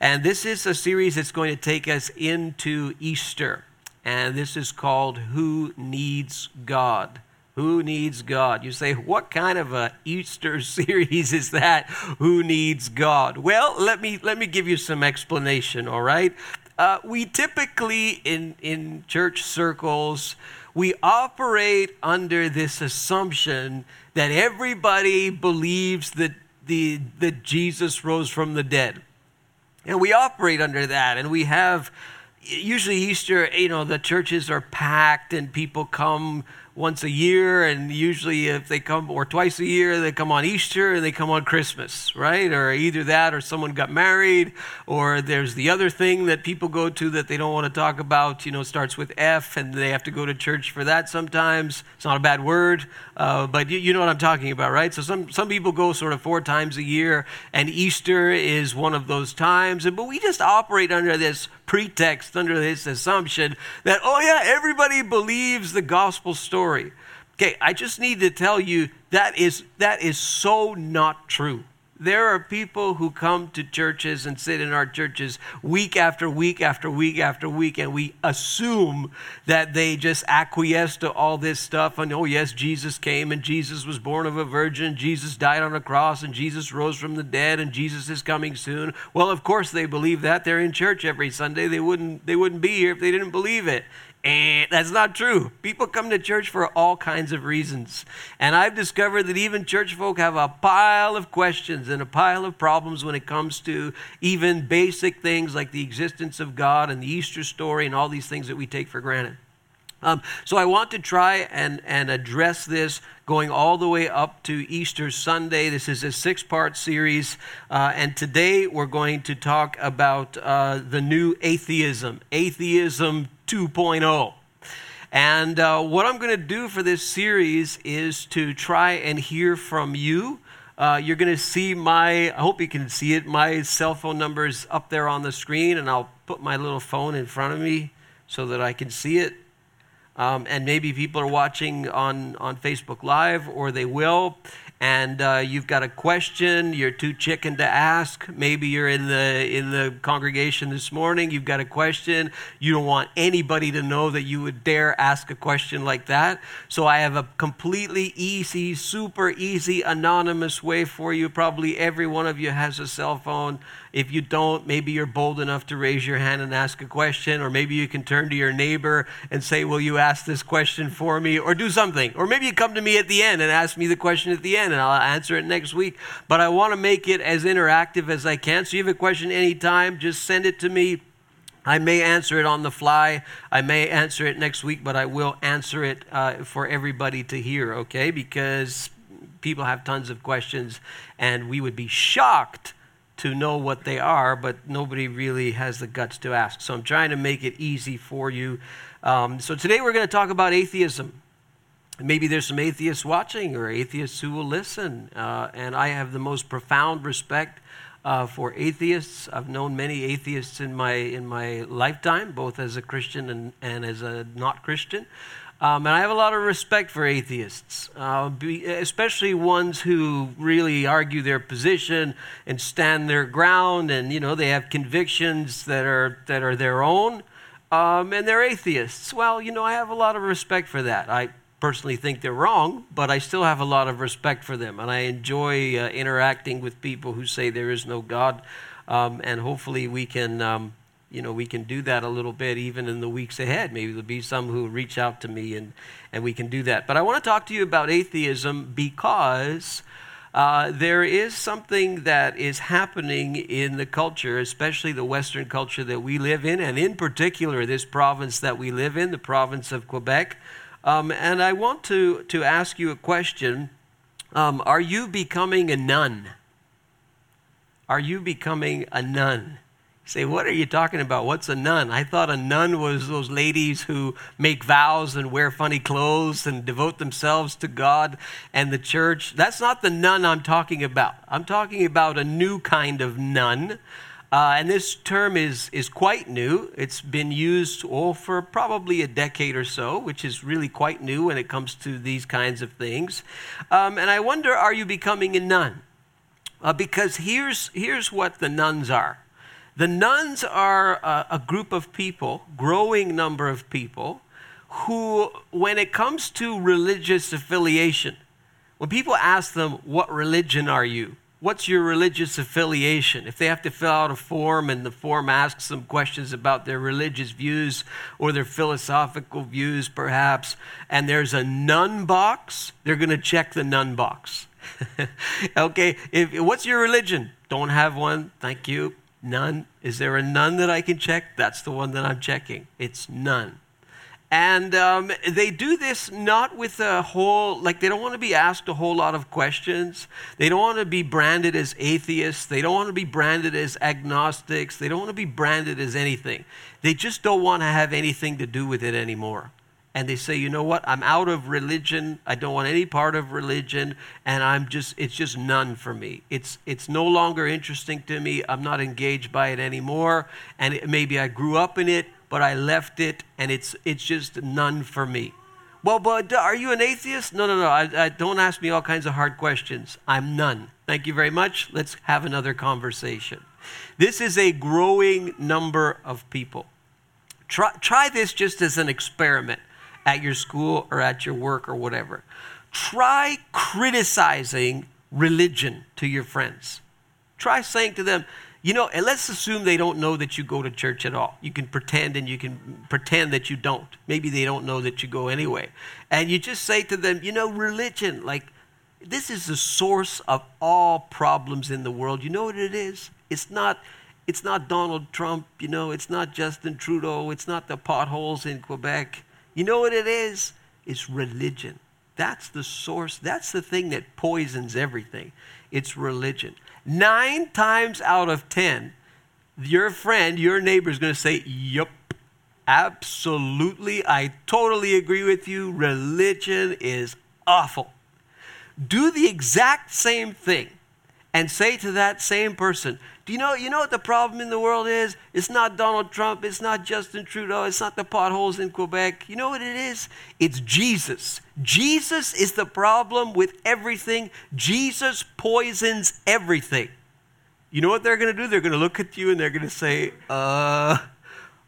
And this is a series that's going to take us into Easter. And this is called Who Needs God? Who Needs God? You say, what kind of a Easter series is that? Who Needs God? Well, let me, let me give you some explanation, all right? Uh, we typically, in, in church circles, we operate under this assumption that everybody believes that, the, that Jesus rose from the dead. And we operate under that, and we have usually Easter, you know, the churches are packed and people come once a year, and usually if they come, or twice a year, they come on Easter and they come on Christmas, right? Or either that or someone got married, or there's the other thing that people go to that they don't want to talk about, you know, starts with F, and they have to go to church for that sometimes. It's not a bad word, uh, but you, you know what I'm talking about, right? So some, some people go sort of four times a year, and Easter is one of those times, but we just operate under this pretext, under this assumption that, oh, yeah, everybody believes the gospel story. Okay, I just need to tell you that is, that is so not true. There are people who come to churches and sit in our churches week after week after week after week, and we assume that they just acquiesce to all this stuff. And oh, yes, Jesus came, and Jesus was born of a virgin, Jesus died on a cross, and Jesus rose from the dead, and Jesus is coming soon. Well, of course they believe that. They're in church every Sunday. They wouldn't, they wouldn't be here if they didn't believe it. And that's not true. People come to church for all kinds of reasons. And I've discovered that even church folk have a pile of questions and a pile of problems when it comes to even basic things like the existence of God and the Easter story and all these things that we take for granted. Um, so I want to try and, and address this going all the way up to Easter Sunday. This is a six part series. Uh, and today we're going to talk about uh, the new atheism, atheism 2.0. And uh, what I'm going to do for this series is to try and hear from you. Uh, you're going to see my, I hope you can see it, my cell phone number is up there on the screen, and I'll put my little phone in front of me so that I can see it. Um, and maybe people are watching on, on Facebook Live, or they will and uh, you've got a question you're too chicken to ask. Maybe you're in the in the congregation this morning you've got a question. You don't want anybody to know that you would dare ask a question like that. So i have a completely easy super easy anonymous way for you. Probably every one of you has a cell phone if you don't, maybe you're bold enough to raise your hand and ask a question, or maybe you can turn to your neighbor and say, Will you ask this question for me? Or do something. Or maybe you come to me at the end and ask me the question at the end, and I'll answer it next week. But I want to make it as interactive as I can. So you have a question anytime, just send it to me. I may answer it on the fly. I may answer it next week, but I will answer it uh, for everybody to hear, okay? Because people have tons of questions, and we would be shocked to know what they are, but nobody really has the guts to ask. So I'm trying to make it easy for you. Um, so today we're going to talk about atheism. Maybe there's some atheists watching or atheists who will listen. Uh, and I have the most profound respect uh, for atheists. I've known many atheists in my, in my lifetime, both as a Christian and, and as a not Christian. Um, and I have a lot of respect for atheists, uh, be, especially ones who really argue their position and stand their ground, and you know they have convictions that are that are their own, um, and they're atheists. Well, you know I have a lot of respect for that. I personally think they're wrong, but I still have a lot of respect for them, and I enjoy uh, interacting with people who say there is no God, um, and hopefully we can um, you know, we can do that a little bit even in the weeks ahead. Maybe there'll be some who reach out to me and, and we can do that. But I want to talk to you about atheism because uh, there is something that is happening in the culture, especially the Western culture that we live in, and in particular this province that we live in, the province of Quebec. Um, and I want to, to ask you a question um, Are you becoming a nun? Are you becoming a nun? Say, what are you talking about? What's a nun? I thought a nun was those ladies who make vows and wear funny clothes and devote themselves to God and the church. That's not the nun I'm talking about. I'm talking about a new kind of nun. Uh, and this term is, is quite new. It's been used oh, for probably a decade or so, which is really quite new when it comes to these kinds of things. Um, and I wonder, are you becoming a nun? Uh, because here's, here's what the nuns are The nuns are a, a group of people, growing number of people, who, when it comes to religious affiliation, when people ask them, What religion are you? What's your religious affiliation? If they have to fill out a form and the form asks them questions about their religious views or their philosophical views, perhaps, and there's a nun box, they're going to check the nun box. okay, if, what's your religion? Don't have one, thank you. None. Is there a none that I can check? That's the one that I'm checking. It's none. And um, they do this not with a whole, like, they don't want to be asked a whole lot of questions. They don't want to be branded as atheists. They don't want to be branded as agnostics. They don't want to be branded as anything. They just don't want to have anything to do with it anymore. And they say, you know what? I'm out of religion. I don't want any part of religion. And I'm just, it's just none for me. It's, it's no longer interesting to me. I'm not engaged by it anymore. And it, maybe I grew up in it but I left it and it's, it's just none for me. Well, but are you an atheist? No, no, no. I, I, don't ask me all kinds of hard questions. I'm none. Thank you very much. Let's have another conversation. This is a growing number of people. Try, try this just as an experiment at your school or at your work or whatever. Try criticizing religion to your friends. Try saying to them, you know, and let's assume they don't know that you go to church at all. You can pretend and you can pretend that you don't. Maybe they don't know that you go anyway. And you just say to them, you know, religion, like, this is the source of all problems in the world. You know what it is? It's not it's not Donald Trump, you know, it's not Justin Trudeau, it's not the potholes in Quebec. You know what it is? It's religion. That's the source. That's the thing that poisons everything. It's religion. Nine times out of ten, your friend, your neighbor is going to say, Yup, absolutely. I totally agree with you. Religion is awful. Do the exact same thing and say to that same person, do you know, you know what the problem in the world is? It's not Donald Trump, it's not Justin Trudeau, it's not the potholes in Quebec. You know what it is? It's Jesus. Jesus is the problem with everything. Jesus poisons everything. You know what they're going to do? They're going to look at you and they're going to say, uh,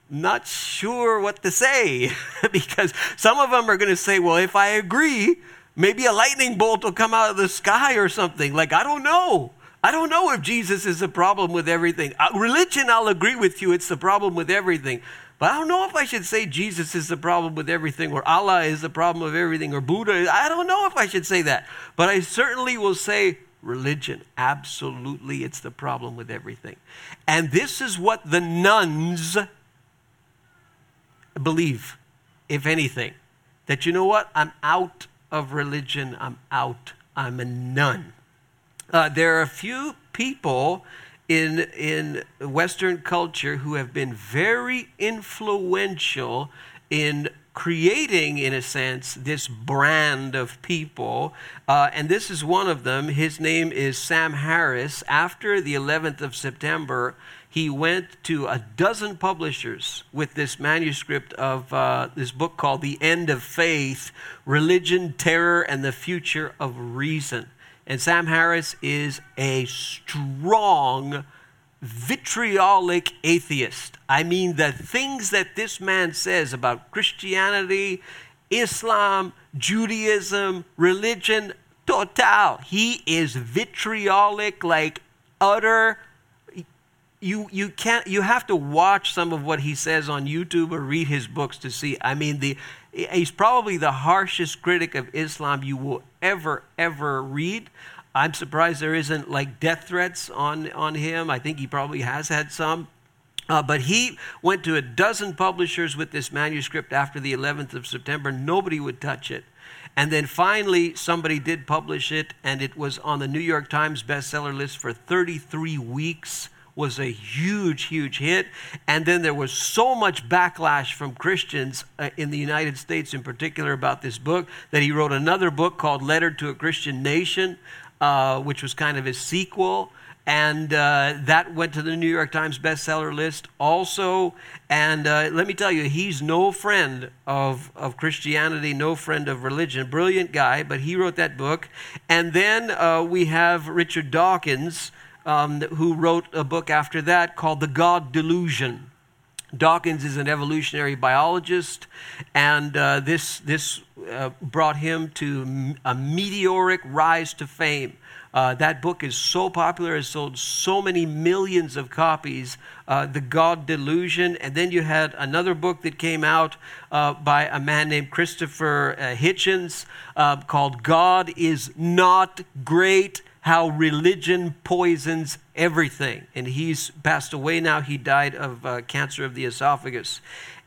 not sure what to say. because some of them are going to say, well, if I agree, maybe a lightning bolt will come out of the sky or something. Like, I don't know. I don't know if Jesus is the problem with everything. Uh, religion, I'll agree with you, it's the problem with everything. But I don't know if I should say Jesus is the problem with everything, or Allah is the problem of everything, or Buddha. I don't know if I should say that. But I certainly will say religion. Absolutely, it's the problem with everything. And this is what the nuns believe, if anything. That you know what? I'm out of religion. I'm out. I'm a none. Uh, there are a few people in, in Western culture who have been very influential in creating, in a sense, this brand of people. Uh, and this is one of them. His name is Sam Harris. After the 11th of September, he went to a dozen publishers with this manuscript of uh, this book called The End of Faith Religion, Terror, and the Future of Reason. And Sam Harris is a strong, vitriolic atheist. I mean, the things that this man says about Christianity, Islam, Judaism, religion, total. He is vitriolic, like utter you you can't you have to watch some of what he says on YouTube or read his books to see. I mean the he's probably the harshest critic of Islam you will ever ever read. I'm surprised there isn't like death threats on on him. I think he probably has had some. Uh, but he went to a dozen publishers with this manuscript after the 11th of September. Nobody would touch it. And then finally, somebody did publish it, and it was on the New York Times bestseller list for 33 weeks was a huge, huge hit. And then there was so much backlash from Christians uh, in the United States, in particular, about this book that he wrote another book called Letter to a Christian Nation, uh, which was kind of his sequel. And uh, that went to the New York Times bestseller list also. And uh, let me tell you, he's no friend of, of Christianity, no friend of religion. Brilliant guy, but he wrote that book. And then uh, we have Richard Dawkins, um, who wrote a book after that called The God Delusion. Dawkins is an evolutionary biologist, and uh, this, this uh, brought him to a meteoric rise to fame. Uh, that book is so popular, has sold so many millions of copies. Uh, the God Delusion. And then you had another book that came out uh, by a man named Christopher uh, Hitchens uh, called God is Not Great How Religion Poisons Everything. And he's passed away now. He died of uh, cancer of the esophagus.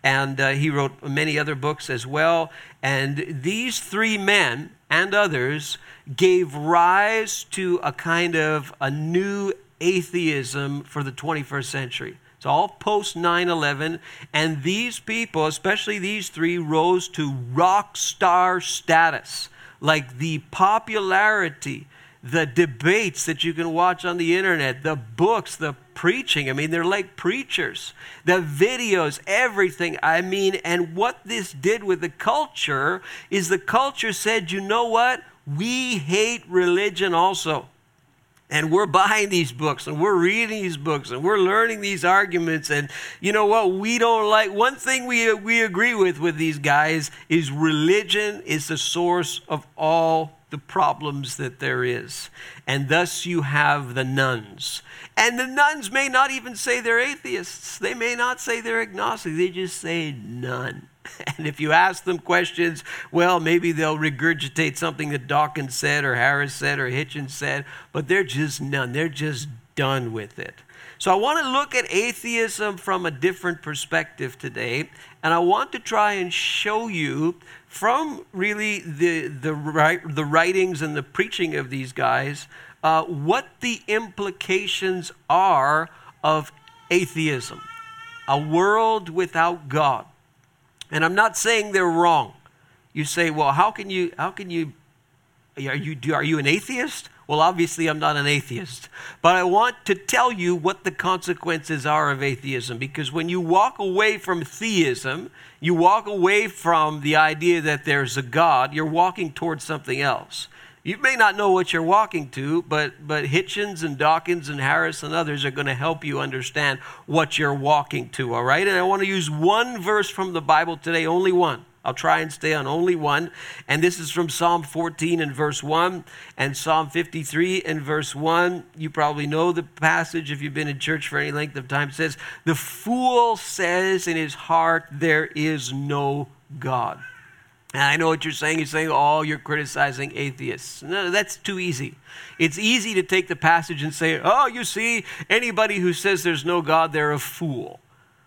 And he wrote many other books as well. And these three men and others gave rise to a kind of a new atheism for the 21st century. It's all post 9 11. And these people, especially these three, rose to rock star status. Like the popularity, the debates that you can watch on the internet, the books, the preaching. I mean, they're like preachers. The videos, everything. I mean, and what this did with the culture is the culture said, you know what? we hate religion also. And we're buying these books and we're reading these books and we're learning these arguments. And you know what? We don't like. One thing we, we agree with with these guys is religion is the source of all the problems that there is. And thus you have the nuns. And the nuns may not even say they're atheists, they may not say they're agnostic, they just say none. And if you ask them questions, well, maybe they'll regurgitate something that Dawkins said or Harris said or Hitchens said, but they're just none. They're just done with it. So I want to look at atheism from a different perspective today, and I want to try and show you from really the, the, the writings and the preaching of these guys uh, what the implications are of atheism, a world without God. And I'm not saying they're wrong. You say, well, how can you, how can you, are you, are you an atheist? Well, obviously, I'm not an atheist. But I want to tell you what the consequences are of atheism. Because when you walk away from theism, you walk away from the idea that there's a God, you're walking towards something else. You may not know what you're walking to, but, but Hitchens and Dawkins and Harris and others are going to help you understand what you're walking to, all right? And I want to use one verse from the Bible today, only one. I'll try and stay on only one. And this is from Psalm 14 and verse 1 and Psalm 53 and verse 1. You probably know the passage if you've been in church for any length of time. It says, The fool says in his heart, There is no God. And I know what you're saying. You're saying, oh, you're criticizing atheists. No, that's too easy. It's easy to take the passage and say, oh, you see, anybody who says there's no God, they're a fool.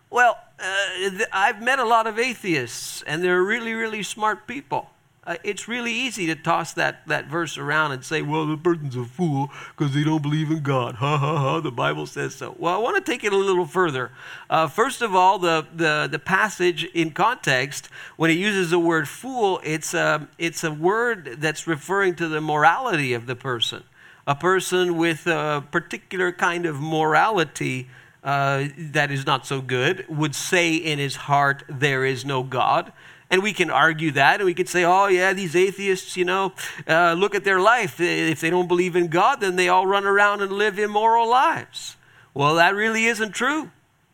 Well, uh, I've met a lot of atheists, and they're really, really smart people uh, it's really easy to toss that, that verse around and say, well, the person's a fool because they don't believe in God. Ha ha ha, the Bible says so. Well, I want to take it a little further. Uh, first of all, the, the, the passage in context, when it uses the word fool, it's a, it's a word that's referring to the morality of the person. A person with a particular kind of morality uh, that is not so good would say in his heart, There is no God. And we can argue that, and we could say, oh, yeah, these atheists, you know, uh, look at their life. If they don't believe in God, then they all run around and live immoral lives. Well, that really isn't true.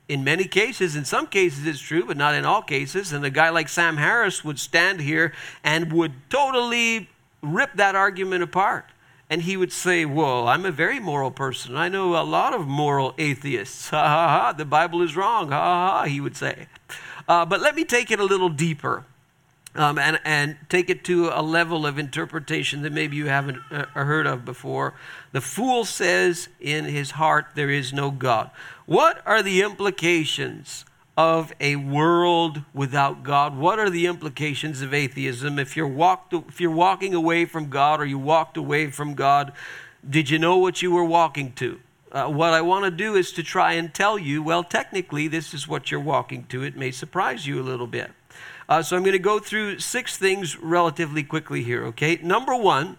In many cases, in some cases it's true, but not in all cases. And a guy like Sam Harris would stand here and would totally rip that argument apart. And he would say, Well, I'm a very moral person. I know a lot of moral atheists. Ha ha ha, the Bible is wrong. Ha ha ha, he would say. Uh, but let me take it a little deeper um, and, and take it to a level of interpretation that maybe you haven't uh, heard of before. The fool says in his heart, There is no God. What are the implications of a world without God? What are the implications of atheism? If you're, walked, if you're walking away from God or you walked away from God, did you know what you were walking to? Uh, what I want to do is to try and tell you, well, technically, this is what you're walking to. It may surprise you a little bit. Uh, so I'm going to go through six things relatively quickly here, okay? Number one,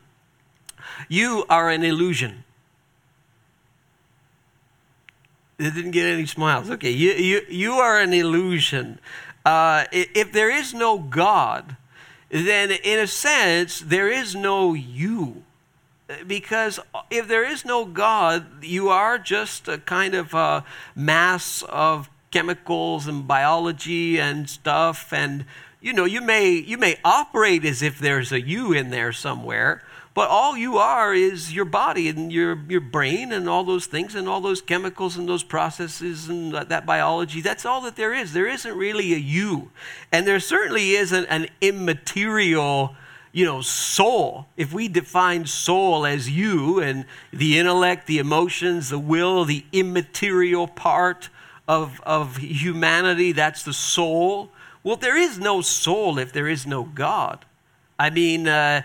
you are an illusion. It didn't get any smiles. Okay, you, you, you are an illusion. Uh, if there is no God, then in a sense, there is no you. because if there is no God, you are just a kind of a mass of chemicals and biology and stuff and you know you may you may operate as if there's a you in there somewhere but all you are is your body and your, your brain and all those things and all those chemicals and those processes and that biology. That's all that there is. There isn't really a you. And there certainly isn't an immaterial, you know, soul. If we define soul as you and the intellect, the emotions, the will, the immaterial part of, of humanity, that's the soul. Well, there is no soul if there is no God. I mean, uh,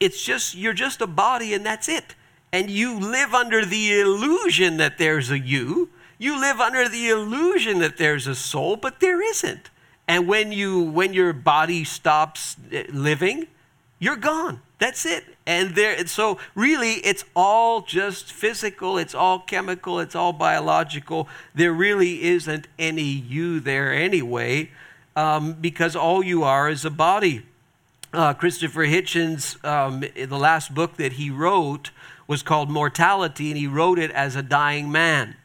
it's just, you're just a body and that's it. And you live under the illusion that there's a you. You live under the illusion that there's a soul, but there isn't. And when you when your body stops eh, living, you're gone. That's it. And there so really it's all just physical, it's all chemical, it's all biological. There really isn't any you there anyway, um, because all you are is a body uh, Christopher Hitchens, um, the last book that he wrote was called Mortality, and he wrote it as a dying man.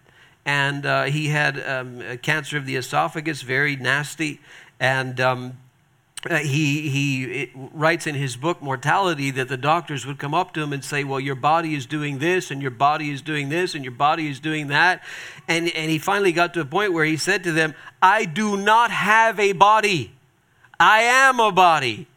And uh, he had um, cancer of the esophagus, very nasty. And um, uh, he, he writes in his book, Mortality, that the doctors would come up to him and say, Well, your body is doing this, and your body is doing this, and your body is doing that. And, and he finally got to a point where he said to them, I do not have a body, I am a body.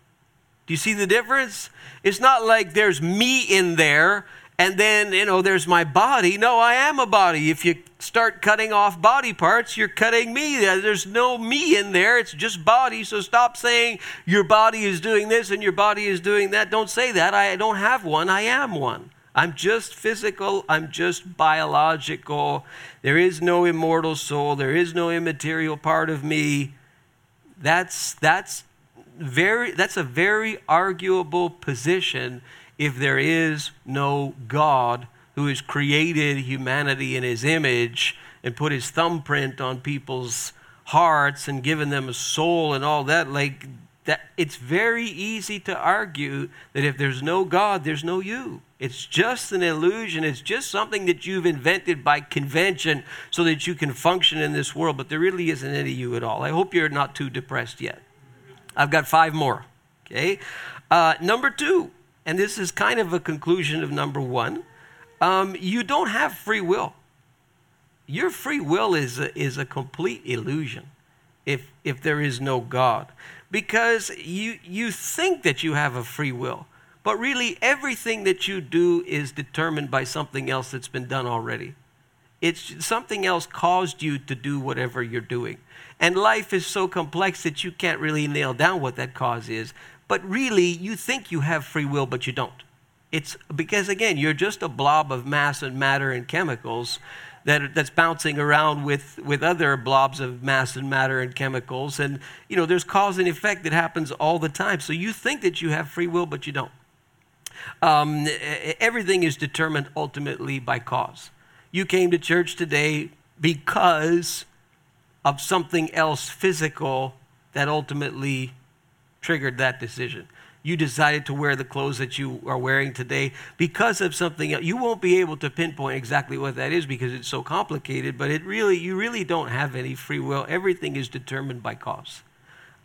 Do you see the difference? It's not like there's me in there and then, you know, there's my body. No, I am a body. If you start cutting off body parts, you're cutting me. Uh, there's no me in there. It's just body. So stop saying your body is doing this and your body is doing that. Don't say that. I don't have one. I am one. I'm just physical. I'm just biological. There is no immortal soul. There is no immaterial part of me. That's, that's very, that's a very arguable position if there is no God who has created humanity in his image and put his thumbprint on people's hearts and given them a soul and all that. Like, that, it's very easy to argue that if there's no God, there's no you. It's just an illusion. It's just something that you've invented by convention so that you can function in this world, but there really isn't any you at all. I hope you're not too depressed yet. I've got five more. Okay. Uh, number two, and this is kind of a conclusion of number one um, you don't have free will. Your free will is a, is a complete illusion if, if there is no God. Because you, you think that you have a free will, but really everything that you do is determined by something else that's been done already. It's something else caused you to do whatever you're doing. And life is so complex that you can't really nail down what that cause is. But really, you think you have free will, but you don't. It's because, again, you're just a blob of mass and matter and chemicals that, that's bouncing around with, with other blobs of mass and matter and chemicals. And, you know, there's cause and effect that happens all the time. So you think that you have free will, but you don't. Um, everything is determined ultimately by cause. You came to church today because of something else physical that ultimately triggered that decision. You decided to wear the clothes that you are wearing today because of something else. You won't be able to pinpoint exactly what that is because it's so complicated, but it really, you really don't have any free will. Everything is determined by cause.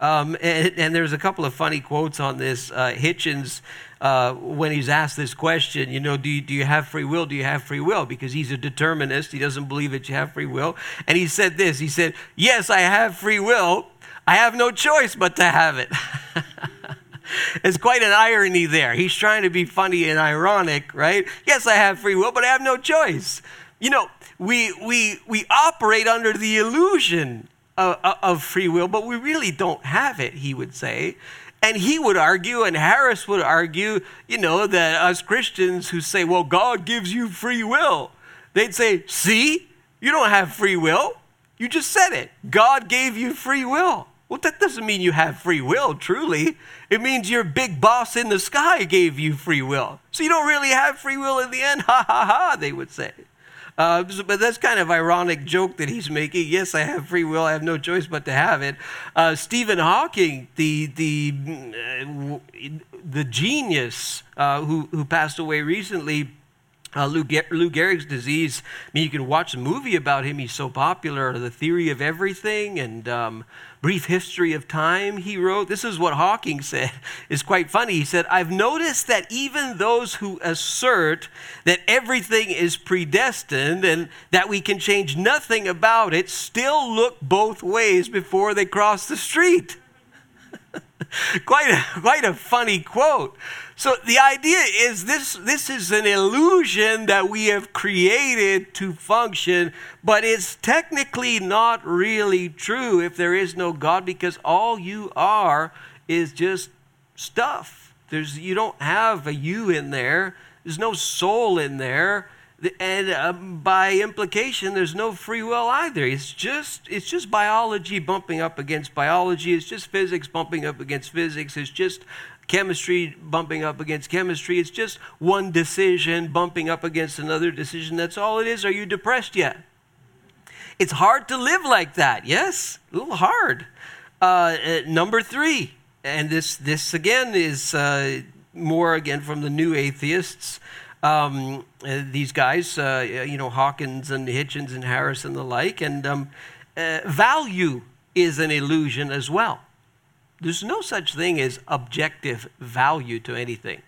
Um, and, and, there's a couple of funny quotes on this. Uh, Hitchens, uh, when he's asked this question, you know, do you, do you have free will? Do you have free will? Because he's a determinist. He doesn't believe that you have free will. And he said this He said, Yes, I have free will. I have no choice but to have it. It's quite an irony there. He's trying to be funny and ironic, right? Yes, I have free will, but I have no choice. You know, we, we, we operate under the illusion of, of free will, but we really don't have it, he would say. And he would argue, and Harris would argue, you know, that us Christians who say, well, God gives you free will, they'd say, see, you don't have free will. You just said it. God gave you free will. Well, that doesn't mean you have free will, truly. It means your big boss in the sky gave you free will. So you don't really have free will in the end. Ha ha ha, they would say. Uh, but that's kind of ironic joke that he's making. Yes, I have free will. I have no choice but to have it. Uh, Stephen Hawking, the the uh, the genius uh, who who passed away recently uh, Lou, Lou, Gehrig's disease. I mean, you can watch a movie about him. He's so popular. The Theory of Everything and um, Brief History of Time. He wrote. This is what Hawking said. It's quite funny. He said, "I've noticed that even those who assert that everything is predestined and that we can change nothing about it still look both ways before they cross the street." quite a, quite a funny quote. So the idea is this, this is an illusion that we have created to function, but it's technically not really true if there is no God because all you are is just stuff. There's, you don't have a you in there. There's no soul in there and um, by implication there's no free will either it's just it's just biology bumping up against biology it's just physics bumping up against physics it's just chemistry bumping up against chemistry. It's just one decision bumping up against another decision. That's all it is. Are you depressed yet? It's hard to live like that. Yes a little hard. Uh, uh, number three and this this again is uh, more again from the new atheists um, uh, these guys, uh, you know, Hawkins and Hitchens and Harris and the like. And um, uh, value is an illusion as well. There's no such thing as objective value to anything.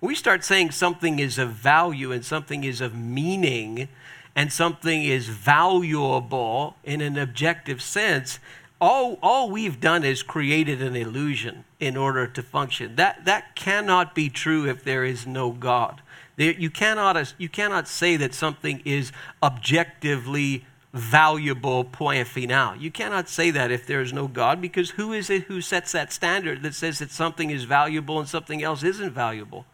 We start saying something is of value and something is of meaning and something is valuable in an objective sense, all, all we've done is created an illusion in order to function. That, that cannot be true if there is no God. There, You cannot, you cannot say that something is objectively valuable point final. You cannot say that if there is no God because who is it who sets that standard that says that something is valuable and something else isn't valuable?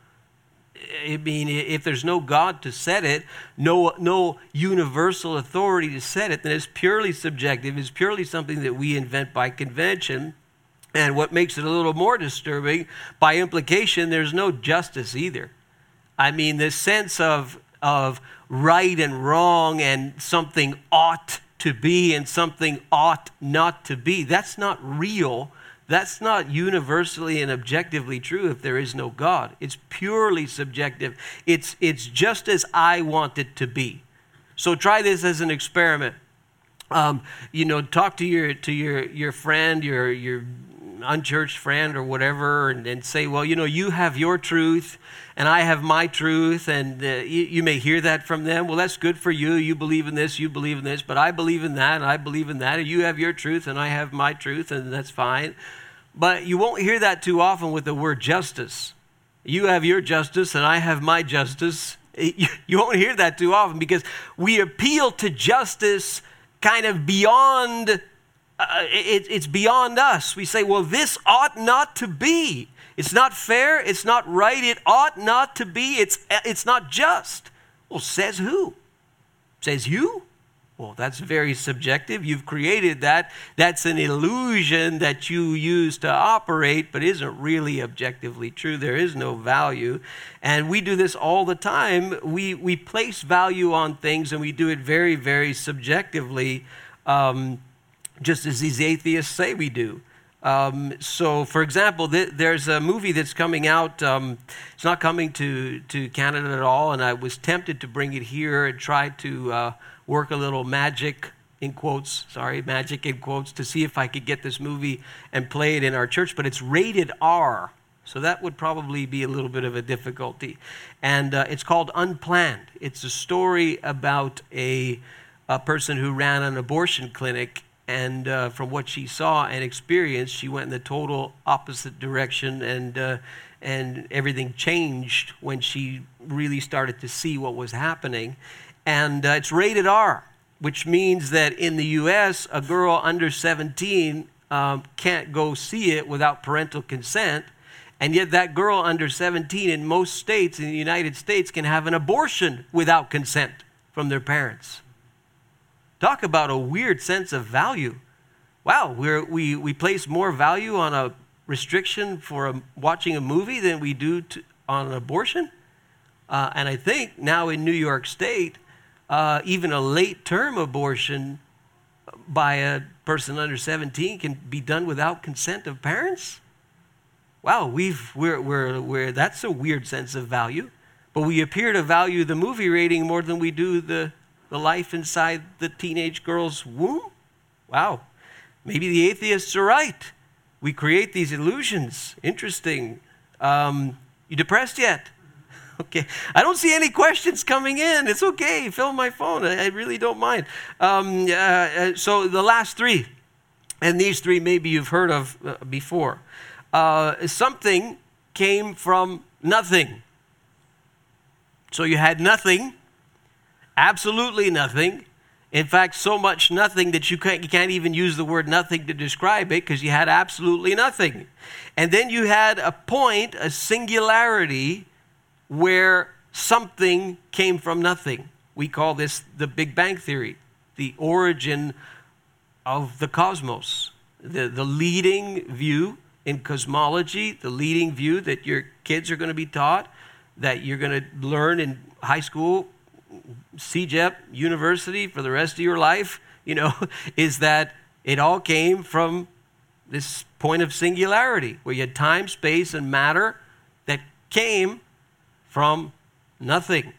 I mean, if there's no God to set it, no, no universal authority to set it, then it's purely subjective. It's purely something that we invent by convention. And what makes it a little more disturbing, by implication, there's no justice either. I mean, this sense of, of right and wrong and something ought to be and something ought not to be, that's not real. That's not universally and objectively true if there is no God. It's purely subjective. It's, it's just as I want it to be. So try this as an experiment. Um, you know, talk to your to your your friend, your your unchurched friend or whatever, and, and say, well, you know, you have your truth and I have my truth, and uh, you, you, may hear that from them. Well, that's good for you. You believe in this, you believe in this, but I believe in that, and I believe in that. And you have your truth, and I have my truth, and that's fine. But you won't hear that too often with the word justice. You have your justice, and I have my justice. You won't hear that too often because we appeal to justice kind of beyond, uh, it, it's beyond us. We say, well, this ought not to be. It's not fair. It's not right. It ought not to be. It's, it's not just. Well, says who? Says you? Well, that's very subjective. You've created that. That's an illusion that you use to operate, but isn't really objectively true. There is no value. And we do this all the time. We, we place value on things and we do it very, very subjectively, um, just as these atheists say we do. Um, so, for example, th- there's a movie that's coming out. Um, it's not coming to, to Canada at all, and I was tempted to bring it here and try to uh, work a little magic in quotes, sorry, magic in quotes, to see if I could get this movie and play it in our church, but it's rated R. So that would probably be a little bit of a difficulty. And uh, it's called Unplanned. It's a story about a, a person who ran an abortion clinic and uh, from what she saw and experienced, she went in the total opposite direction, and uh, and everything changed when she really started to see what was happening. And uh, it's rated R, which means that in the U.S., a girl under 17 um, can't go see it without parental consent. And yet, that girl under 17 in most states in the United States can have an abortion without consent from their parents. Talk about a weird sense of value. Wow, we we, place more value on a restriction for a, watching a movie than we do to, on an abortion. Uh, and I think now in New York State, uh, even a late term abortion by a person under 17 can be done without consent of parents? Wow, we've, we're, we're, we're, that's a weird sense of value. But we appear to value the movie rating more than we do the, the life inside the teenage girl's womb? Wow. Maybe the atheists are right. We create these illusions. Interesting. Um, you depressed yet? Okay. I don't see any questions coming in. It's okay. Fill my phone. I, really don't mind. Um, uh, uh, so the last three, and these three maybe you've heard of uh, before. Uh, something came from nothing. So you had nothing, absolutely nothing. In fact, so much nothing that you can't, you can't even use the word nothing to describe it because you had absolutely nothing. And then you had a point, a singularity, where something came from nothing. We call this the Big Bang Theory, the origin of the cosmos, the, the leading view in cosmology, the leading view that your kids are going to be taught, that you're going to learn in high school, CEGEP, university for the rest of your life, you know, is that it all came from this point of singularity where you had time, space, and matter that came from nothing.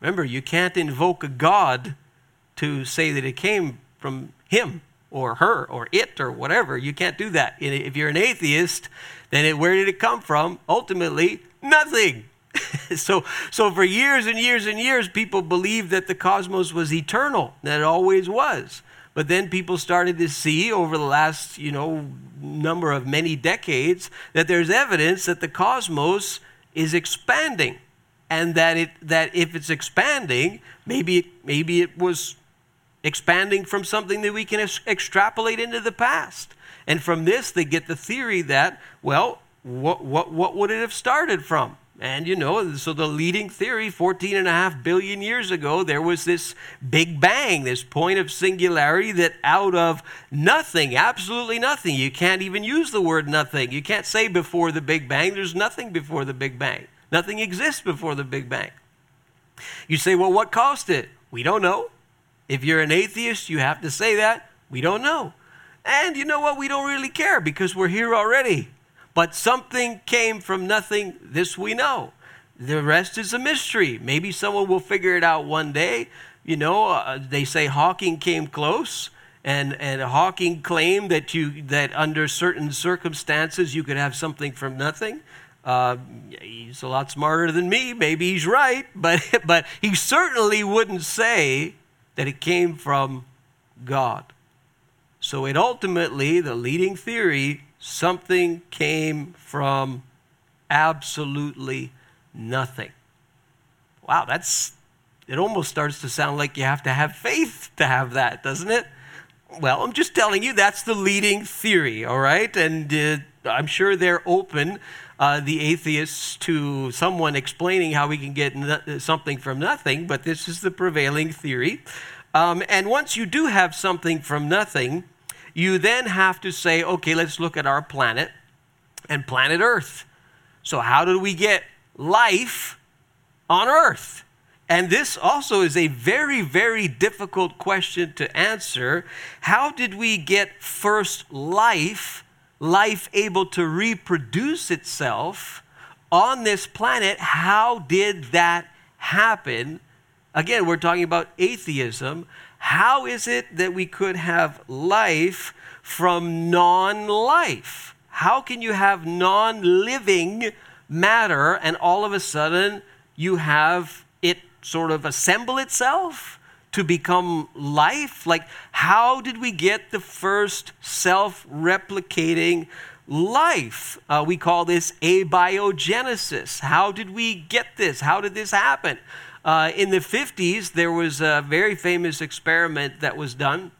Remember, you can't invoke a God to say that it came from him or her or it or whatever. You can't do that. If you're an atheist, then it, where did it come from? Ultimately, nothing. so, so for years and years and years, people believed that the cosmos was eternal, that it always was. But then people started to see over the last, you know, number of many decades that there's evidence that the cosmos is expanding and that it that if it's expanding, maybe it, maybe it was expanding from something that we can es- extrapolate into the past. And from this, they get the theory that well, what what what would it have started from? And you know, so the leading theory 14 and a half billion years ago, there was this big bang, this point of singularity that out of nothing, absolutely nothing, you can't even use the word nothing. You can't say before the big bang, there's nothing before the big bang. Nothing exists before the Big Bang. You say, well, what caused it? We don't know. If you're an atheist, you have to say that. We don't know. And you know what? We don't really care because we're here already. But something came from nothing, this we know. The rest is a mystery. Maybe someone will figure it out one day. You know, uh, they say Hawking came close. And, and Hawking claimed that, you, that under certain circumstances you could have something from nothing. Uh, he's a lot smarter than me. Maybe he's right, but, but he certainly wouldn't say that it came from God. So it ultimately, the leading theory, something came from absolutely nothing. Wow, that's it almost starts to sound like you have to have faith to have that, doesn't it? Well, I'm just telling you that's the leading theory, all right? And uh, I'm sure they're open uh, the atheists to someone explaining how we can get no- something from nothing, but this is the prevailing theory. Um, and once you do have something from nothing, you then have to say, okay, let's look at our planet and planet Earth. So, how did we get life on Earth? And this also is a very, very difficult question to answer. How did we get first life life able to reproduce itself on this planet, how did that happen? Again, we're talking about atheism. How is it that we could have life from non life? How can you have non living matter and all of a sudden you have it sort of assemble itself? to become life? Like, how did we get the first self replicating life? Uh, we call this abiogenesis. How did we get this? How did this happen? Uh, in the 50s, there was a very famous experiment that was done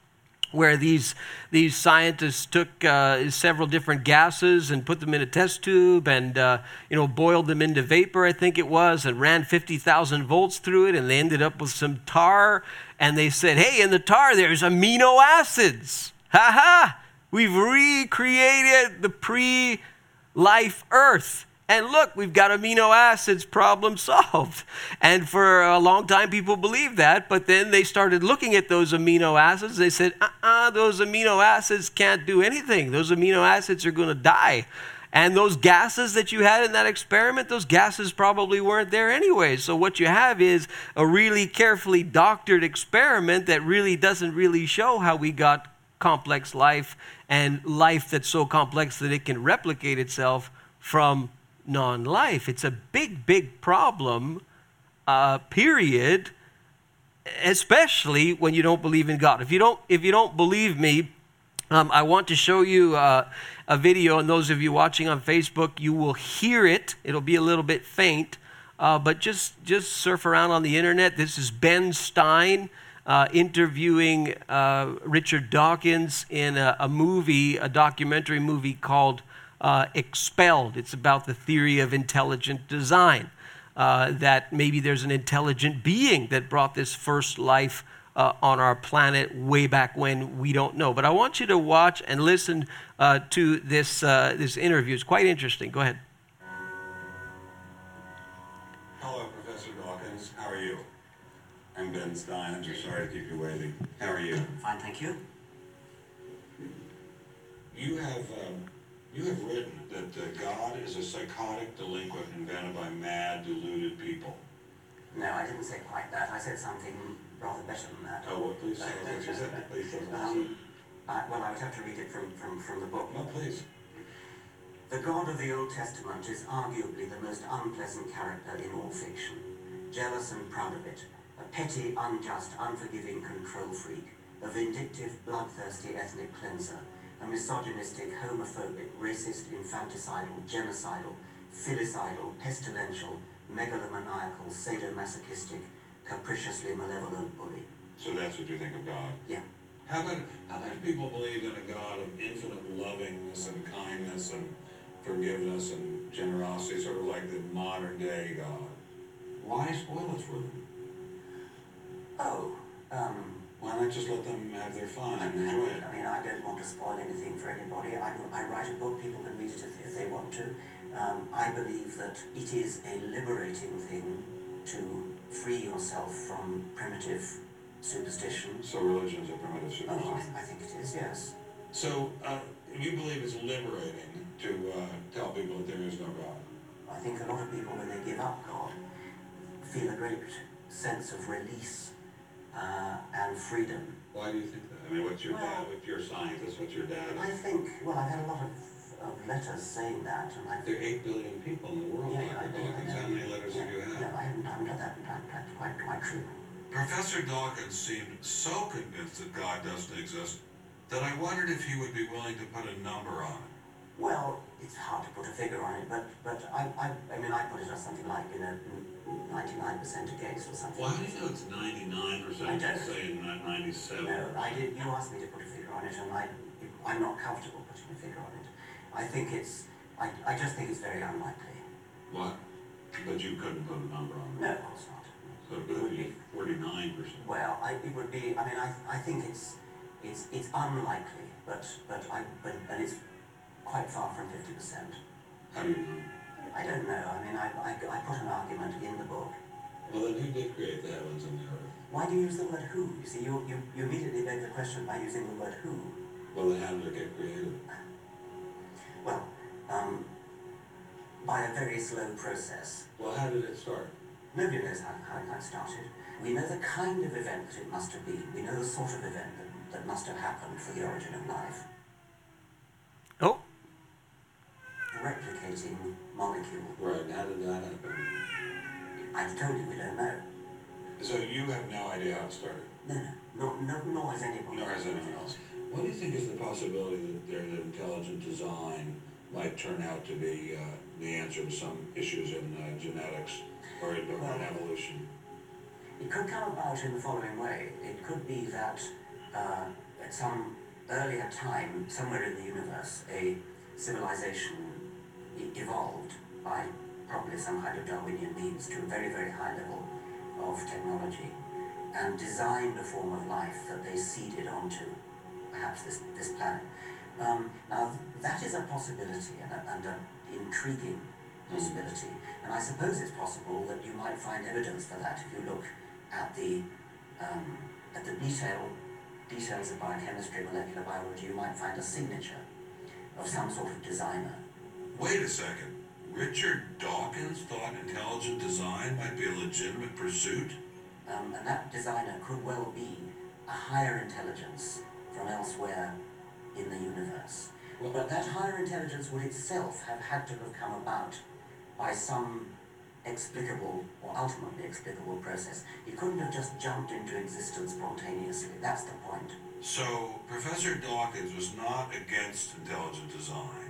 where these, these scientists took uh, several different gases and put them in a test tube and uh, you know boiled them into vapor i think it was and ran 50000 volts through it and they ended up with some tar and they said hey in the tar there's amino acids. Ha ha we've recreated the pre-life earth And look, we've got amino acids, problem solved. And for a long time, people believed that, but then they started looking at those amino acids. They said, uh uh-uh, uh those amino acids can't do anything. Those amino acids are going to die. And those gases that you had in that experiment, those gases probably weren't there anyway. So what you have is a really carefully doctored experiment that really doesn't really show how we got complex life and life that's so complex that it can replicate itself from non life. It's a big, big problem, uh, period, especially when you don't believe in God. If you don't, if you don't believe me, um, I want to show you uh, a video, and those of you watching on Facebook, you will hear it. It'll be a little bit faint, uh, but just, just surf around on the internet. This is Ben Stein. Uh, interviewing uh, Richard Dawkins in a, a, movie, a documentary movie called uh, expelled. It's about the theory of intelligent design. Uh, that maybe there's an intelligent being that brought this first life uh, on our planet way back when we don't know. But I want you to watch and listen uh, to this, uh, this interview. It's quite interesting. Go ahead. Hello, Professor Dawkins. How are you? I'm Ben Stein. I'm so sorry to keep you waiting. How are you? Fine, thank you. You have um, you have written that uh, God is a psychotic delinquent invented by mad, deluded people. No, I didn't say quite that. I said something rather better than that. Oh, well, please us what you said. Please tell what Um, uh, well, I would have to read it from, from, from the book. No, please. The God of the Old Testament is arguably the most unpleasant character in all fiction. Jealous and proud of it. A petty, unjust, unforgiving control freak. A vindictive, bloodthirsty ethnic cleanser a misogynistic, homophobic, racist, infanticidal, genocidal, filicidal, pestilential, megalomaniacal, sadomasochistic, capriciously malevolent bully. So that's what you think of God? Yeah. How about, how about people believe in a God of infinite lovingness and kindness and forgiveness and generosity, sort of like the modern day God? Why spoil it for them? Oh, um, why not just let them have their fun and enjoy it? I mean, I don't want to spoil anything for anybody. I, I write a book, people can read it if, if they want to. Um, I believe that it is a liberating thing to free yourself from primitive superstition. So religion is a primitive superstition? Oh, I, I think it is, yes. So uh, you believe it's liberating to uh, tell people that there is no God? I think a lot of people, when they give up God, feel a great sense of release uh, and freedom. Why do you think that? I mean, what's your well, dad, what's your scientist, what's your dad? I think, well, I've had a lot of, of letters saying that. And I've, there are 8 billion people in the world. Yeah, yeah, I I know. How many letters yeah, have you had? No, I haven't, I haven't had that. That's quite, quite true. Professor Dawkins seemed so convinced that God doesn't exist that I wondered if he would be willing to put a number on it. Well, it's hard to put a figure on it, but but I I, I mean I put it as something like you know 99% against or something. Well, how do you know it's 99%? I don't. Say 97. No, I did. You asked me to put a figure on it, and I, I'm not comfortable putting a figure on it. I think it's, I, I just think it's very unlikely. What? But you couldn't put a number on it? No, of course not. So it would be 49%. Well, I, it would be, I mean, I, I think it's, it's, it's unlikely, but, but I, but, and it's quite far from 50%. How do you know? I don't know. I mean, I, I, I put an argument in the book. Well, then who did create the heavens and the earth? Why do you use the word who? You see, you, you, you immediately beg the question by using the word who. Well, then how did it get created? Well, um, by a very slow process. Well, how did it start? Nobody knows how, how it started. We know the kind of event that it must have been. We know the sort of event that, that must have happened for the origin of life. Oh. Replicating molecule. Right, how did that happen? I told you we don't know. So you have no idea how it started? No, no, no, nor has anyone. Nor has anyone else. What do you think is the possibility that there's intelligent design might turn out to be uh, the answer to some issues in uh, genetics or in, or in evolution? It could come about in the following way. It could be that uh, at some earlier time, somewhere in the universe, a civilization evolved by probably some kind of Darwinian means to a very, very high level of technology and designed a form of life that they seeded onto perhaps this, this planet. Um, now, that is a possibility and, a, and an intriguing possibility. And I suppose it's possible that you might find evidence for that if you look at the um, at the detail details of biochemistry, molecular biology. You might find a signature of some sort of designer. Wait a second. Richard Dawkins thought intelligent design might be a legitimate pursuit? Um, and that designer could well be a higher intelligence from elsewhere in the universe. Well- But that higher intelligence would itself have had to have come about by some explicable or ultimately explicable process. It couldn't have just jumped into existence spontaneously. That's the point. So, Professor Dawkins was not against intelligent design,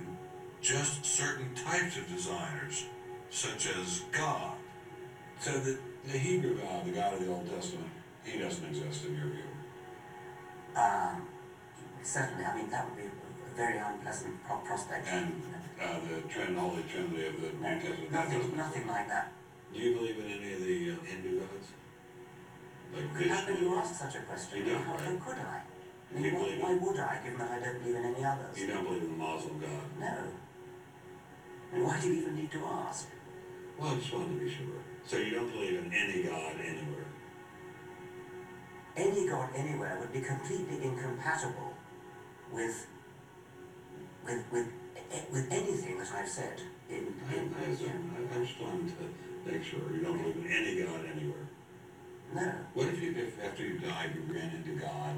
just certain types of designers, such as God. So, the, the Hebrew God, the God of the Old Testament, he doesn't exist in your view. Um, certainly, I mean, that would be a very unpleasant pro- prospect. And uh, the Trin, Holy Trinity of the New No, Testament. nothing, nothing like that. Do you believe in any of the uh, Hindu gods? Like How can you ask such a question? You don't, How, how right? could I? I mean, why, why would I, given that I don't believe in any others? You don't believe in the Muslim God? No. And why do you even need to ask? Well, I just wanted to be sure. So you don't believe in any God anywhere? Any god anywhere would be completely incompatible with with with with anything that I've said in I, in I, I, I just wanted to make sure you don't believe in any God anywhere. No. What if you, if after you died, you ran into God?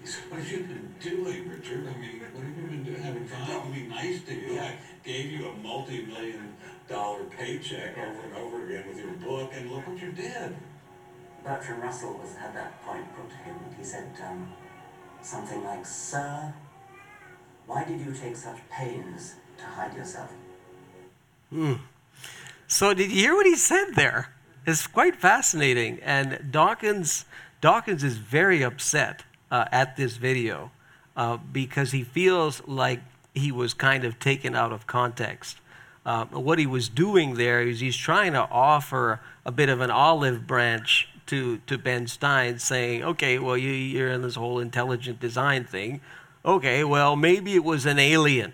You said, what have you been doing, Richard? I mean, what have you been doing? Having fun? I'd be nice to you. I gave you a multi-million dollar paycheck over and over again with your book, and look what you did. Bertrand Russell was had that point put to him. He said um, something like, "Sir, why did you take such pains to hide yourself?" Hmm. So did you hear what he said there? It's quite fascinating. And Dawkins, Dawkins is very upset uh, at this video uh, because he feels like he was kind of taken out of context. Uh, what he was doing there is he's trying to offer a bit of an olive branch to, to Ben Stein, saying, okay, well, you, you're in this whole intelligent design thing. Okay, well, maybe it was an alien.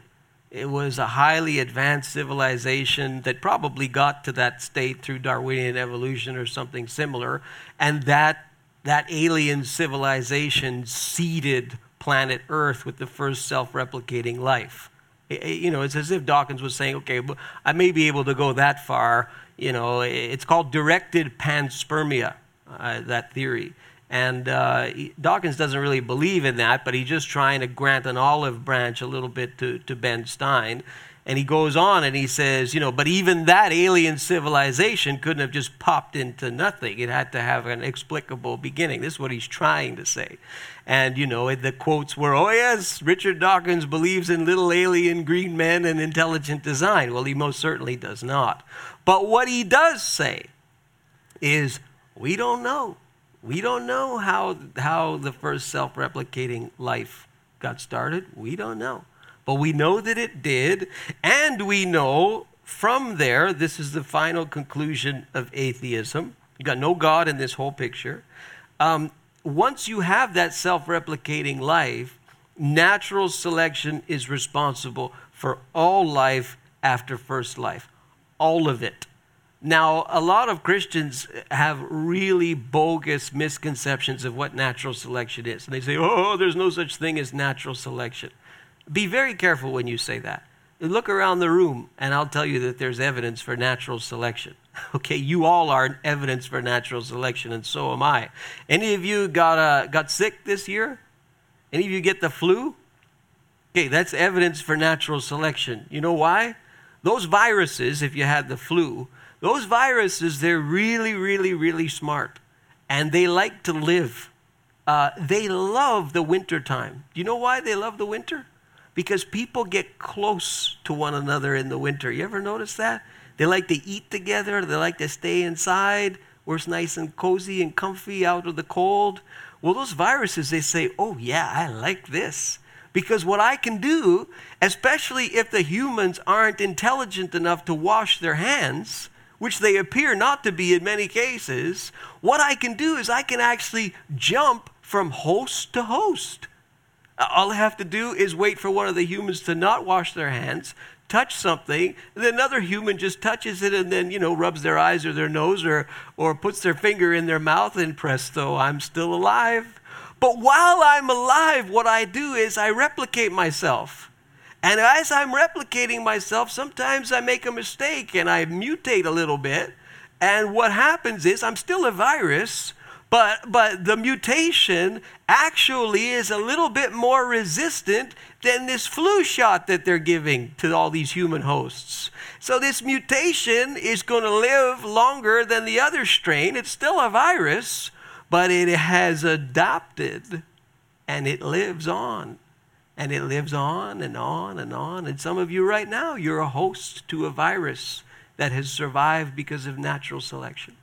It was a highly advanced civilization that probably got to that state through Darwinian evolution or something similar, and that that alien civilization seeded planet Earth with the first self-replicating life. I- I- You know, it's as if Dawkins was saying, "Okay, I may be able to go that far." You know, it's called directed panspermia, uh, that theory. And uh, Dawkins doesn't really believe in that, but he's just trying to grant an olive branch a little bit to, to Ben Stein. And he goes on and he says, you know, but even that alien civilization couldn't have just popped into nothing. It had to have an explicable beginning. This is what he's trying to say. And, you know, the quotes were, oh, yes, Richard Dawkins believes in little alien green men and intelligent design. Well, he most certainly does not. But what he does say is, we don't know. We don't know how, how the first self replicating life got started. We don't know. But we know that it did, and we know from there, this is the final conclusion of atheism. You got no God in this whole picture. Um, once you have that self replicating life, natural selection is responsible for all life after first life, all of it. Now, a lot of Christians have really bogus misconceptions of what natural selection is. And they say, oh, there's no such thing as natural selection. Be very careful when you say that. Look around the room, and I'll tell you that there's evidence for natural selection. Okay, you all are evidence for natural selection, and so am I. Any of you got, uh, got sick this year? Any of you get the flu? Okay, that's evidence for natural selection. You know why? Those viruses, if you had the flu, those viruses, they're really, really, really smart. And they like to live. Uh, they love the winter time. Do you know why they love the winter? Because people get close to one another in the winter. You ever notice that? They like to eat together, they like to stay inside, where it's nice and cozy and comfy out of the cold. Well, those viruses, they say, oh, yeah, I like this. Because what I can do, especially if the humans aren't intelligent enough to wash their hands, which they appear not to be in many cases, what I can do is I can actually jump from host to host. All I have to do is wait for one of the humans to not wash their hands, touch something, and then another human just touches it and then, you know, rubs their eyes or their nose or, or puts their finger in their mouth and presto, I'm still alive. But while I'm alive, what I do is I replicate myself. And as I'm replicating myself, sometimes I make a mistake and I mutate a little bit. And what happens is I'm still a virus, but, but the mutation actually is a little bit more resistant than this flu shot that they're giving to all these human hosts. So this mutation is going to live longer than the other strain. It's still a virus, but it has adapted and it lives on. And it lives on and on and on. And some of you right now, you're a host to a virus that has survived because of natural selection.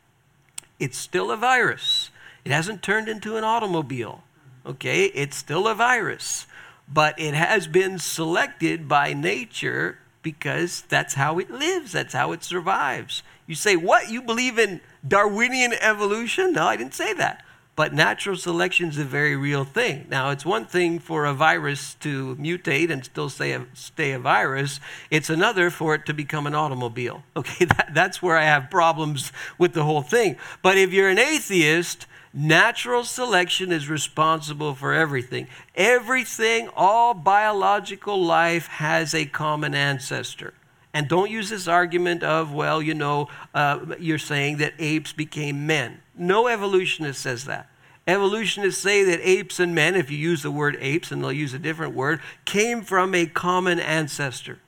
It's still a virus. It hasn't turned into an automobile. Okay? It's still a virus. But it has been selected by nature because that's how it lives, that's how it survives. You say, What? You believe in Darwinian evolution? No, I didn't say that. But natural selection is a very real thing. Now, it's one thing for a virus to mutate and still stay a, stay a virus. It's another for it to become an automobile. Okay, that, that's where I have problems with the whole thing. But if you're an atheist, natural selection is responsible for everything. Everything, all biological life has a common ancestor. And don't use this argument of, well, you know, uh, you're saying that apes became men. No evolutionist says that. Evolutionists say that apes and men, if you use the word apes and they'll use a different word, came from a common ancestor.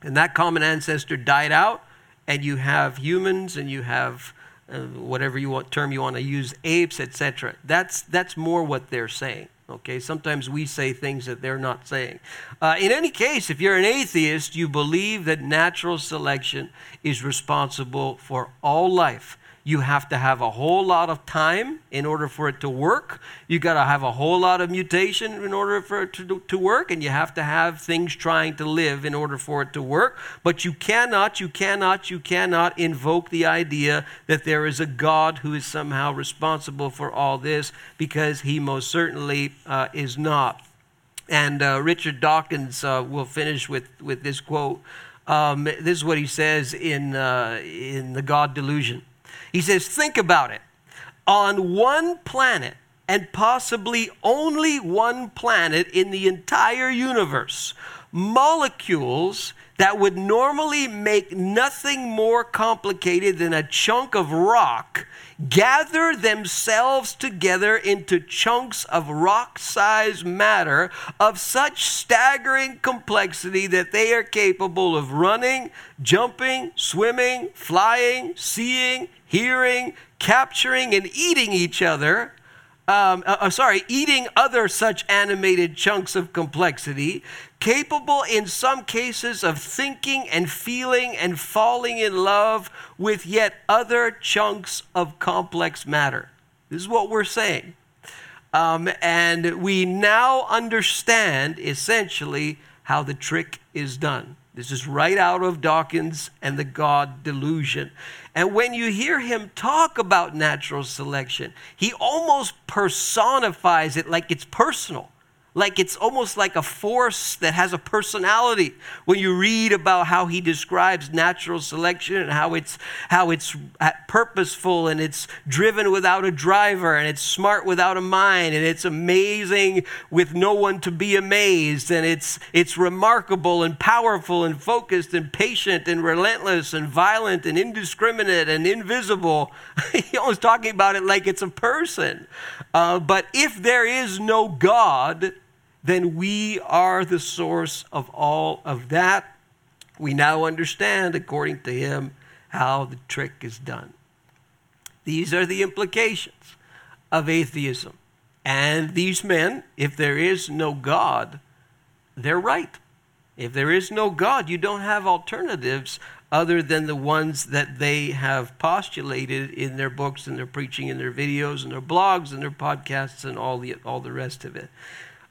And that common ancestor died out, and you have humans and you have uh, whatever you want, term you want to use, apes, etc. That's, that's more what they're saying. Okay, sometimes we say things that they're not saying. Uh, in any case, if you're an atheist, you believe that natural selection is responsible for all life you have to have a whole lot of time in order for it to work. You got to have a whole lot of mutation in order for it to, to work, and you have to have things trying to live in order for it to work. But you cannot, you cannot, you cannot invoke the idea that there is a God who is somehow responsible for all this because he most certainly uh, is not. And uh, Richard Dawkins uh, will finish with, with this quote. Um, this is what he says in, uh, in The God Delusion. He says, think about it. On one planet, and possibly only one planet in the entire universe, molecules that would normally make nothing more complicated than a chunk of rock gather themselves together into chunks of rock sized matter of such staggering complexity that they are capable of running, jumping, swimming, flying, seeing, hearing, capturing, and eating each other. Um, uh, uh, sorry, eating other such animated chunks of complexity, capable in some cases of thinking and feeling and falling in love with yet other chunks of complex matter. This is what we're saying. Um, and we now understand essentially how the trick is done. This is right out of Dawkins and the God delusion. And when you hear him talk about natural selection, he almost personifies it like it's personal like it's almost like a force that has a personality. When you read about how he describes natural selection and how it's how it's purposeful and it's driven without a driver and it's smart without a mind and it's amazing with no one to be amazed and it's it's remarkable and powerful and focused and patient and relentless and violent and indiscriminate and invisible. He always talking about it like it's a person. Uh, but if there is no god then we are the source of all of that. We now understand, according to him, how the trick is done. These are the implications of atheism. And these men, if there is no God, they're right. If there is no God, you don't have alternatives other than the ones that they have postulated in their books and their preaching and their videos and their blogs and their podcasts and all the, all the rest of it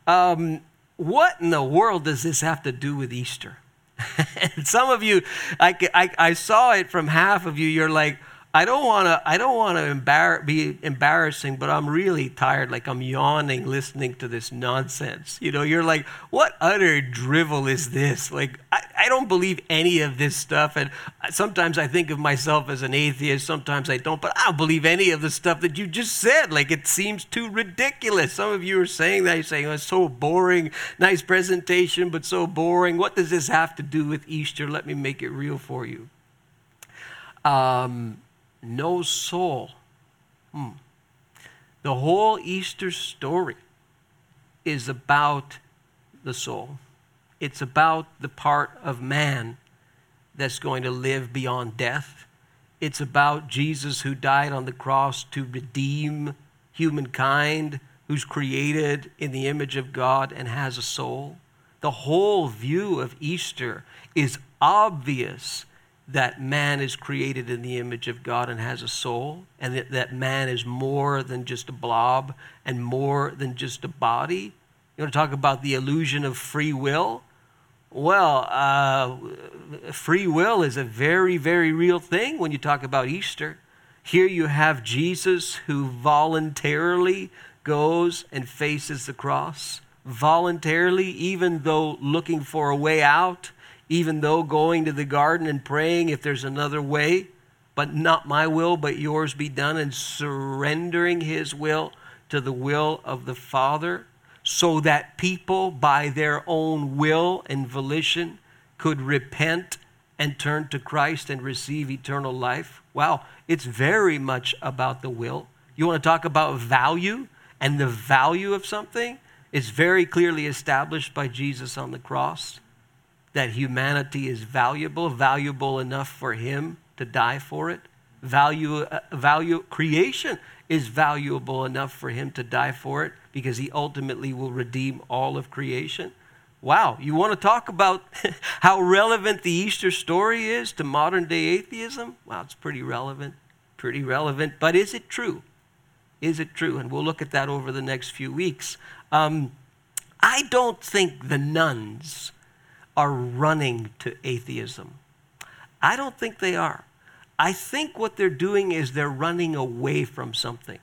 um, what in the world does this have to do with Easter? some of you, I, I, I, saw it from half of you. You're like, I don't want to. I don't want to embar- be embarrassing, but I'm really tired. Like I'm yawning listening to this nonsense. You know, you're like, what utter drivel is this? Like, I, I don't believe any of this stuff. And sometimes I think of myself as an atheist, sometimes I don't, but I don't believe any of the stuff that you just said. Like it seems too ridiculous. Some of you are saying that, you're saying, oh, it's so boring. Nice presentation, but so boring. What does this have to do with Easter? Let me make it real for you. Um, no soul. Hmm. The whole Easter story is about the soul. It's about the part of man that's going to live beyond death. It's about Jesus who died on the cross to redeem humankind, who's created in the image of God and has a soul. The whole view of Easter is obvious that man is created in the image of God and has a soul, and that, that man is more than just a blob and more than just a body. You want to talk about the illusion of free will? Well, uh, free will is a very, very real thing when you talk about Easter. Here you have Jesus who voluntarily goes and faces the cross, voluntarily, even though looking for a way out even though going to the garden and praying if there's another way, but not my will, but yours be done, and surrendering his will to the will of the Father, so that people, by their own will and volition, could repent and turn to Christ and receive eternal life. Wow, it's very much about the will. You want to talk about value and the value of something? It's very clearly established by Jesus on the cross that humanity is valuable, valuable enough for him to die for it. Value, uh, value creation is valuable enough for him to die for it because he ultimately will redeem all of creation. Wow, you want to talk about how relevant the Easter story is to modern day atheism? Wow, it's pretty relevant. Pretty relevant. But is it true? Is it true? And we'll look at that over the next few weeks. Um, I don't think the nones are running to atheism. I don't think they are. I think what they're doing is they're running away from something.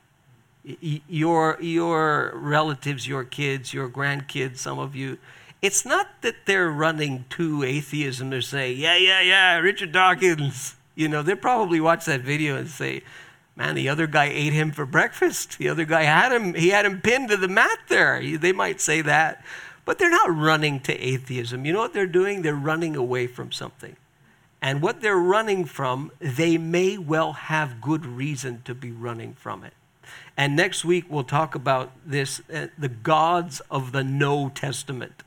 Your, your relatives, your kids, your grandkids, some of you, it's not that they're running to atheism. They're saying, yeah, yeah, yeah, Richard Dawkins. You know, they probably watch that video and say, man, the other guy ate him for breakfast. The other guy had him, he had him pinned to the mat there. They might say that. But they're not running to atheism. You know what they're doing? They're running away from something. And what they're running from, they may well have good reason to be running from it. And next week we'll talk about this uh, the gods of the No Testament.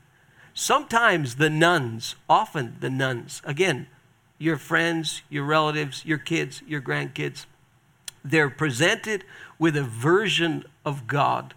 Sometimes the nones, often the nones, again, your friends, your relatives, your kids, your grandkids, they're presented with a version of God.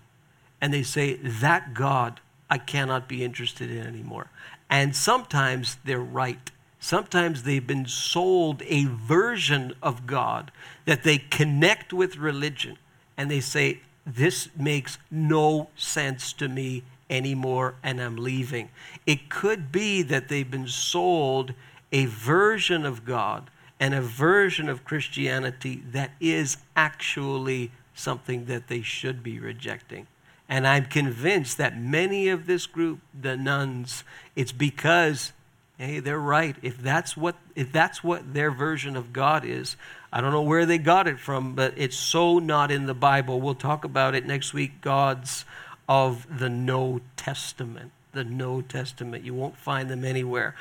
And they say, That God I cannot be interested in anymore. And sometimes they're right. Sometimes they've been sold a version of God that they connect with religion and they say, This makes no sense to me anymore and I'm leaving. It could be that they've been sold a version of God and a version of Christianity that is actually something that they should be rejecting. And I'm convinced that many of this group, the nones, it's because, hey, they're right. If that's what if that's what their version of God is, I don't know where they got it from, but it's so not in the Bible. We'll talk about it next week. Gods of the No Testament. The No Testament. You won't find them anywhere.